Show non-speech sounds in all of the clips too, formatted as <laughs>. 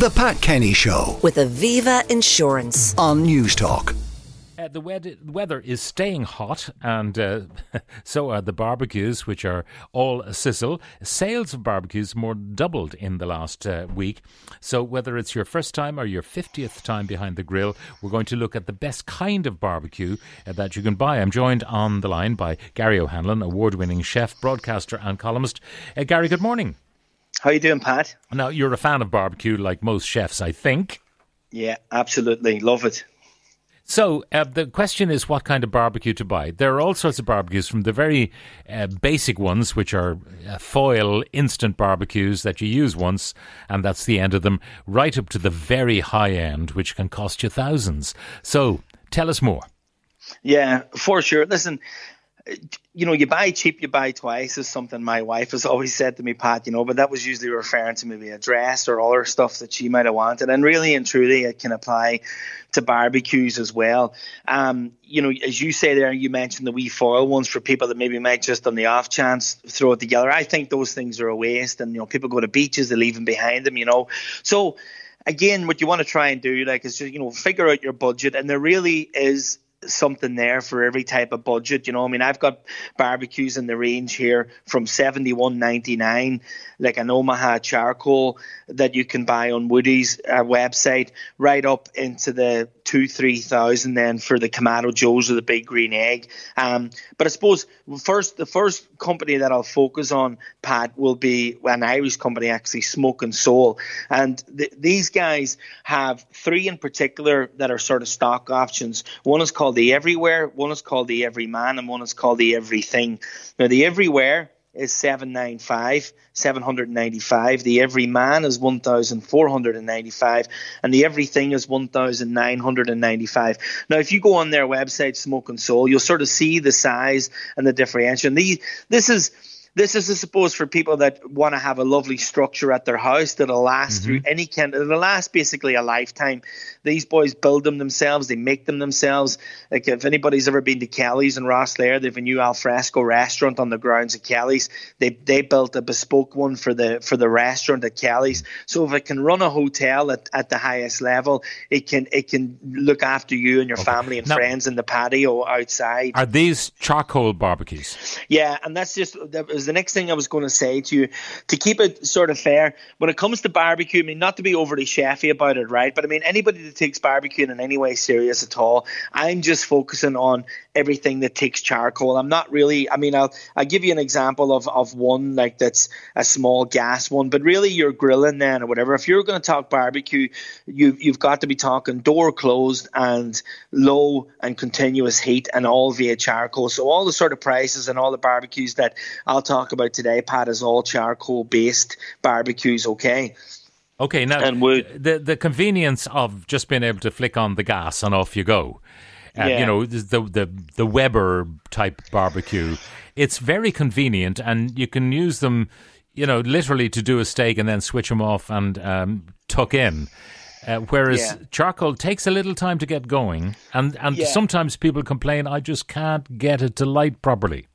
The Pat Kenny Show with Aviva Insurance. on Newstalk. Uh, the weather, weather is staying hot, and uh, <laughs> so are the barbecues, which are all a sizzle. Sales of barbecues more doubled in the last uh, week. So, whether it's your first time or your 50th time behind the grill, we're going to look at the best kind of barbecue uh, that you can buy. I'm joined on the line by Gary O'Hanlon, award winning chef, broadcaster, and columnist. Uh, Gary, good morning. How you doing, Pat? Now, you're a fan of barbecue, like most chefs, I think. Yeah, absolutely. Love it. So uh, the question is what kind of barbecue to buy. There are all sorts of barbecues, from the very uh, basic ones, which are uh, foil instant barbecues that you use once, and that's the end of them, right up to the very high end, which can cost you thousands. So tell us more. Yeah, for sure. Listen, you know, you buy cheap, you buy twice is something my wife has always said to me, Pat, you know, but that was usually referring to maybe a dress or other stuff that she might have wanted. And really and truly, it can apply to barbecues as well. Um, you know, as you say there, you mentioned the wee foil ones for people that maybe might just on the off chance throw it together. I think those things are a waste. And, you know, people go to beaches, they leave them behind them, you know. So, again, what you want to try and do, like, is just, you know, figure out your budget. And there really is something there for every type of budget. You know, I mean, I've got barbecues in the range here from seventy one ninety nine, like an Omaha charcoal that you can buy on Woody's uh, website, right up into the two three thousand then for the Kamado Joe's or the Big Green Egg. Um, but I suppose first the first company that I'll focus on, Pat, will be an Irish company actually, Smoke and Soul, and th- these guys have three in particular that are sort of stock options. One is called the Everywhere, one is called the Everyman, and one is called the Everything. Now the Everywhere is 795 795 the every man is 1495 and the everything is 1995 now if you go on their website smoke and soul you'll sort of see the size and the differentiation. These this is this is, I suppose, for people that want to have a lovely structure at their house that'll last Mm-hmm. through any kind. It'll last basically a lifetime. These boys build them themselves. They make them themselves. Like if anybody's ever been to Kelly's in Rosslare, they have a new alfresco restaurant on the grounds of Kelly's. They they built a bespoke one for the for the restaurant at Kelly's. So if it can run a hotel at, at the highest level, it can it can look after you and your family and Now- friends in the patio outside. Are these charcoal barbecues? Yeah, and that's just that was the next thing I was going to say to you. To keep it sort of fair, when it comes to barbecue, I mean, not to be overly chefy about it, right? But I mean, anybody that takes barbecue in any way serious at all, I'm just focusing on everything that takes charcoal. I'm not really. I mean, I'll I'll give you an example of of one like that's a small gas one, but really you're grilling then or whatever. If you're going to talk barbecue, you you've got to be talking door closed and low and continuous heat and all via charcoal. So all the sort of prices and all the barbecues that I'll talk about today, Pat, is all charcoal based barbecues. Okay. Okay, now And would- the the convenience of just being able to flick on the gas and off you go. Uh, Yeah. You know the the the Weber type barbecue. It's very convenient, and you can use them. You know, literally to do a steak and then switch them off and um, tuck in. Uh, whereas Yeah. charcoal takes a little time to get going, and and Yeah. sometimes people complain, I just can't get it to light properly.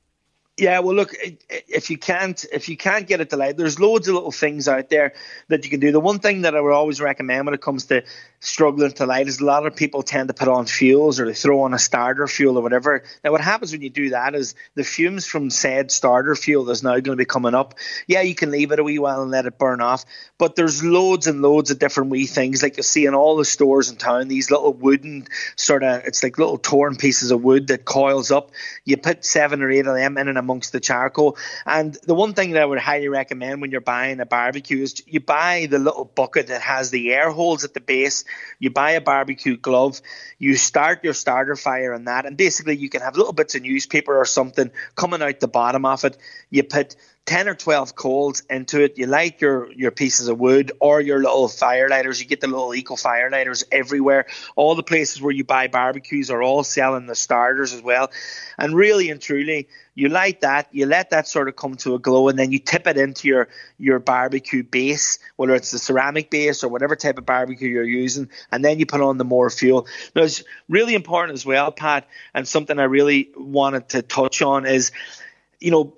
Yeah, well, look, if you can't if you can't get it light, there's loads of little things out there that you can do. The one thing that I would always recommend when it comes to struggling to light is a lot of people tend to put on fuels or they throw on a starter fuel or whatever. Now, what happens when you do that is the fumes from said starter fuel that's now going to be coming up. Yeah, you can leave it a wee while and let it burn off, but there's loads and loads of different wee things like you see in all the stores in town. These little wooden sort of it's like little torn pieces of wood that coils up. You put seven or eight of them in and amongst the charcoal. And the one thing that I would highly recommend when you're buying a barbecue is you buy the little bucket that has the air holes at the base. You buy a barbecue glove. You start your starter fire on that, and basically you can have little bits of newspaper or something coming out the bottom of it. You put 10 or 12 coals into it. You light your, your pieces of wood or your little fire lighters. You get the little eco fire lighters everywhere. All the places where you buy barbecues are all selling the starters as well. And really and truly, you light that, you let that sort of come to a glow, and then you tip it into your, your barbecue base, whether it's the ceramic base or whatever type of barbecue you're using, and then you put on the more fuel. Now, it's really important as well, Pat, and something I really wanted to touch on is, you know,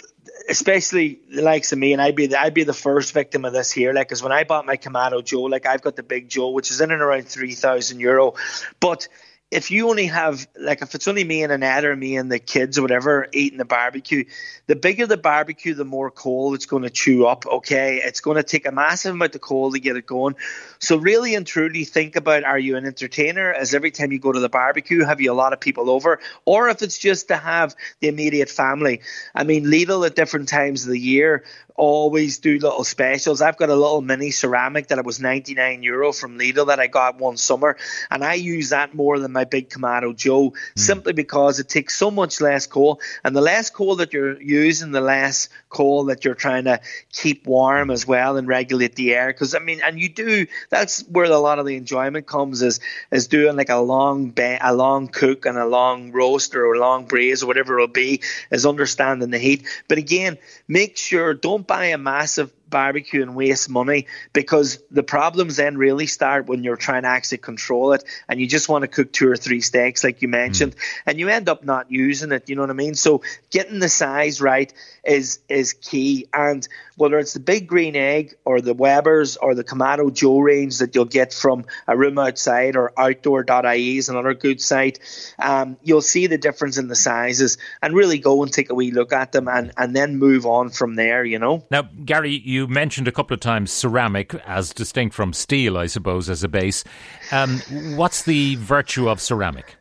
especially the likes of me, and I'd be the, I'd be the first victim of this here. Like, because when I bought my Kamado Joe, like I've got the big Joe, which is in and around three thousand euro, but if you only have like if it's only me and Annette or me and the kids or whatever eating the barbecue, the bigger the barbecue, the more coal it's going to chew up. Okay, it's going to take a massive amount of coal to get it going. So really and truly think about: Are you an entertainer? As every time you go to the barbecue, have you a lot of people over, or if it's just to have the immediate family? I mean, Lidl at different times of the year always do little specials. I've got a little mini ceramic that it was 99 euro from Lidl that I got one summer, and I use that more than my big Kamado Joe mm. simply because it takes so much less coal, and the less coal that you're using, the less coal that you're trying to keep warm as well and regulate the air. Because I mean, and you do that's where a lot of the enjoyment comes is is doing like a long be- a long cook and a long roast or a long braise or whatever it'll be is understanding the heat. But again, make sure don't buy a massive barbecue and waste money because the problems then really start when you're trying to actually control it and you just want to cook two or three steaks like you mentioned mm. and you end up not using it you know what i mean so getting the size right is is key and whether it's the big green egg or the Weber's or the Kamado Joe range that you'll get from a room outside or outdoor.ie is another good site, um, you'll see the difference in the sizes and really go and take a wee look at them and, and then move on from there, you know. Now, Gary, you mentioned a couple of times ceramic as distinct from steel, I suppose, as a base. Um, what's the virtue of ceramic?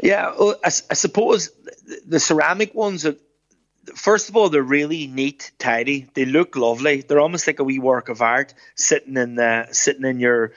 Yeah, well, I, I suppose the ceramic ones are first of all, they're really neat, tidy. They look lovely. They're almost like a wee work of art sitting in the sitting in your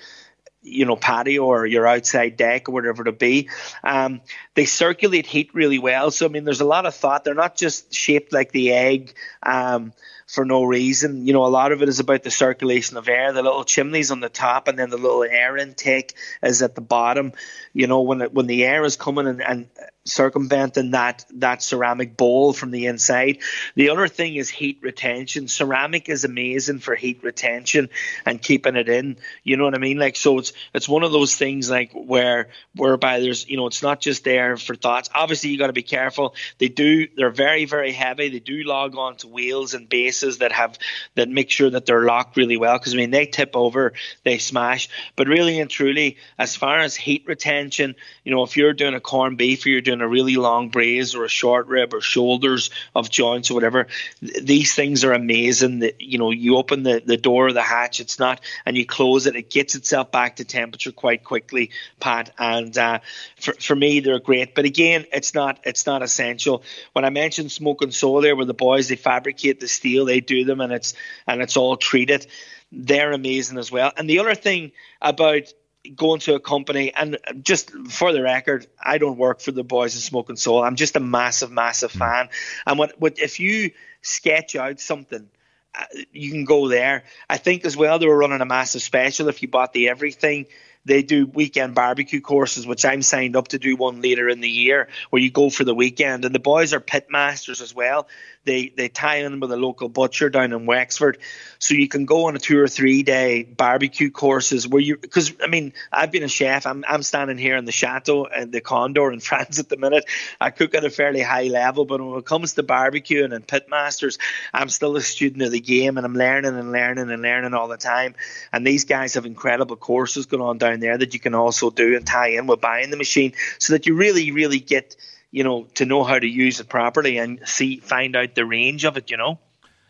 you know patio or your outside deck or whatever it be. Um, they circulate heat really well. So I mean, there's a lot of thought. They're not just shaped like the egg. Um, for no reason. You know, a lot of it is about the circulation of air. The little chimneys on the top, and then the little air intake is at the bottom. You know, when it, when the air is coming and, and circumventing that that ceramic bowl from the inside. The other thing is heat retention. Ceramic is amazing for heat retention and keeping it in. You know what I mean? Like so it's it's one of those things like where whereby there's you know it's not just there for thoughts. Obviously you got to be careful. They do they're very very heavy. They do log on to wheels and bases that have that make sure that they're locked really well because I mean they tip over, they smash. But really and truly as far as heat retention, you know if you're doing a corned beef or you're doing doing a really long braise or a short rib or shoulders of joints or whatever, th- these things are amazing. That you know, you open the, the door of the hatch, it's not, and you close it, it gets itself back to temperature quite quickly, Pat. And uh, for for me, they're great. But again, it's not it's not essential. When I mentioned smoke and there, where the boys they fabricate the steel, they do them, and it's and it's all treated. They're amazing as well. And the other thing about going to a company and just for the record, I don't work for the boys of Smoke and Soul. I'm just a massive, massive mm. fan. And what, what if you sketch out something, uh, you can go there. I think as well they were running a massive special if you bought the everything they do weekend barbecue courses, which I'm signed up to do one later in the year, where you go for the weekend. And the boys are pit masters as well. They they tie in with a local butcher down in Wexford, so you can go on a two or three day barbecue courses where you because I mean I've been a chef. I'm I'm standing here in the chateau and the Condor in <laughs> France at the minute. I cook at a fairly high level, but when it comes to barbecuing and pit masters, I'm still a student of the game and I'm learning and learning and learning all the time. And these guys have incredible courses going on down there that you can also do and tie in with buying the machine, so that you really really get you know, to know how to use it properly and see, find out the range of it, you know.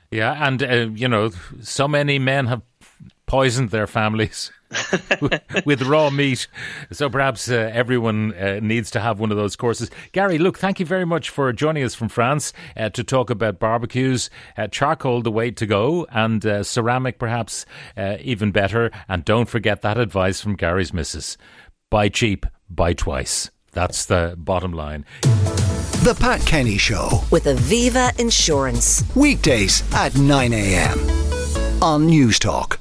Yeah, and uh, you know, so many men have poisoned their families <laughs> <laughs> with raw meat. So perhaps uh, everyone uh, needs to have one of those courses. Gary, look, thank you very much for joining us from France uh, to talk about barbecues, uh, charcoal, the way to go, and uh, ceramic, perhaps uh, even better. And don't forget that advice from Gary's missus: buy cheap, buy twice. That's the bottom line. The Pat Kenny Show with Aviva Insurance. Weekdays at 9 a.m. on Newstalk.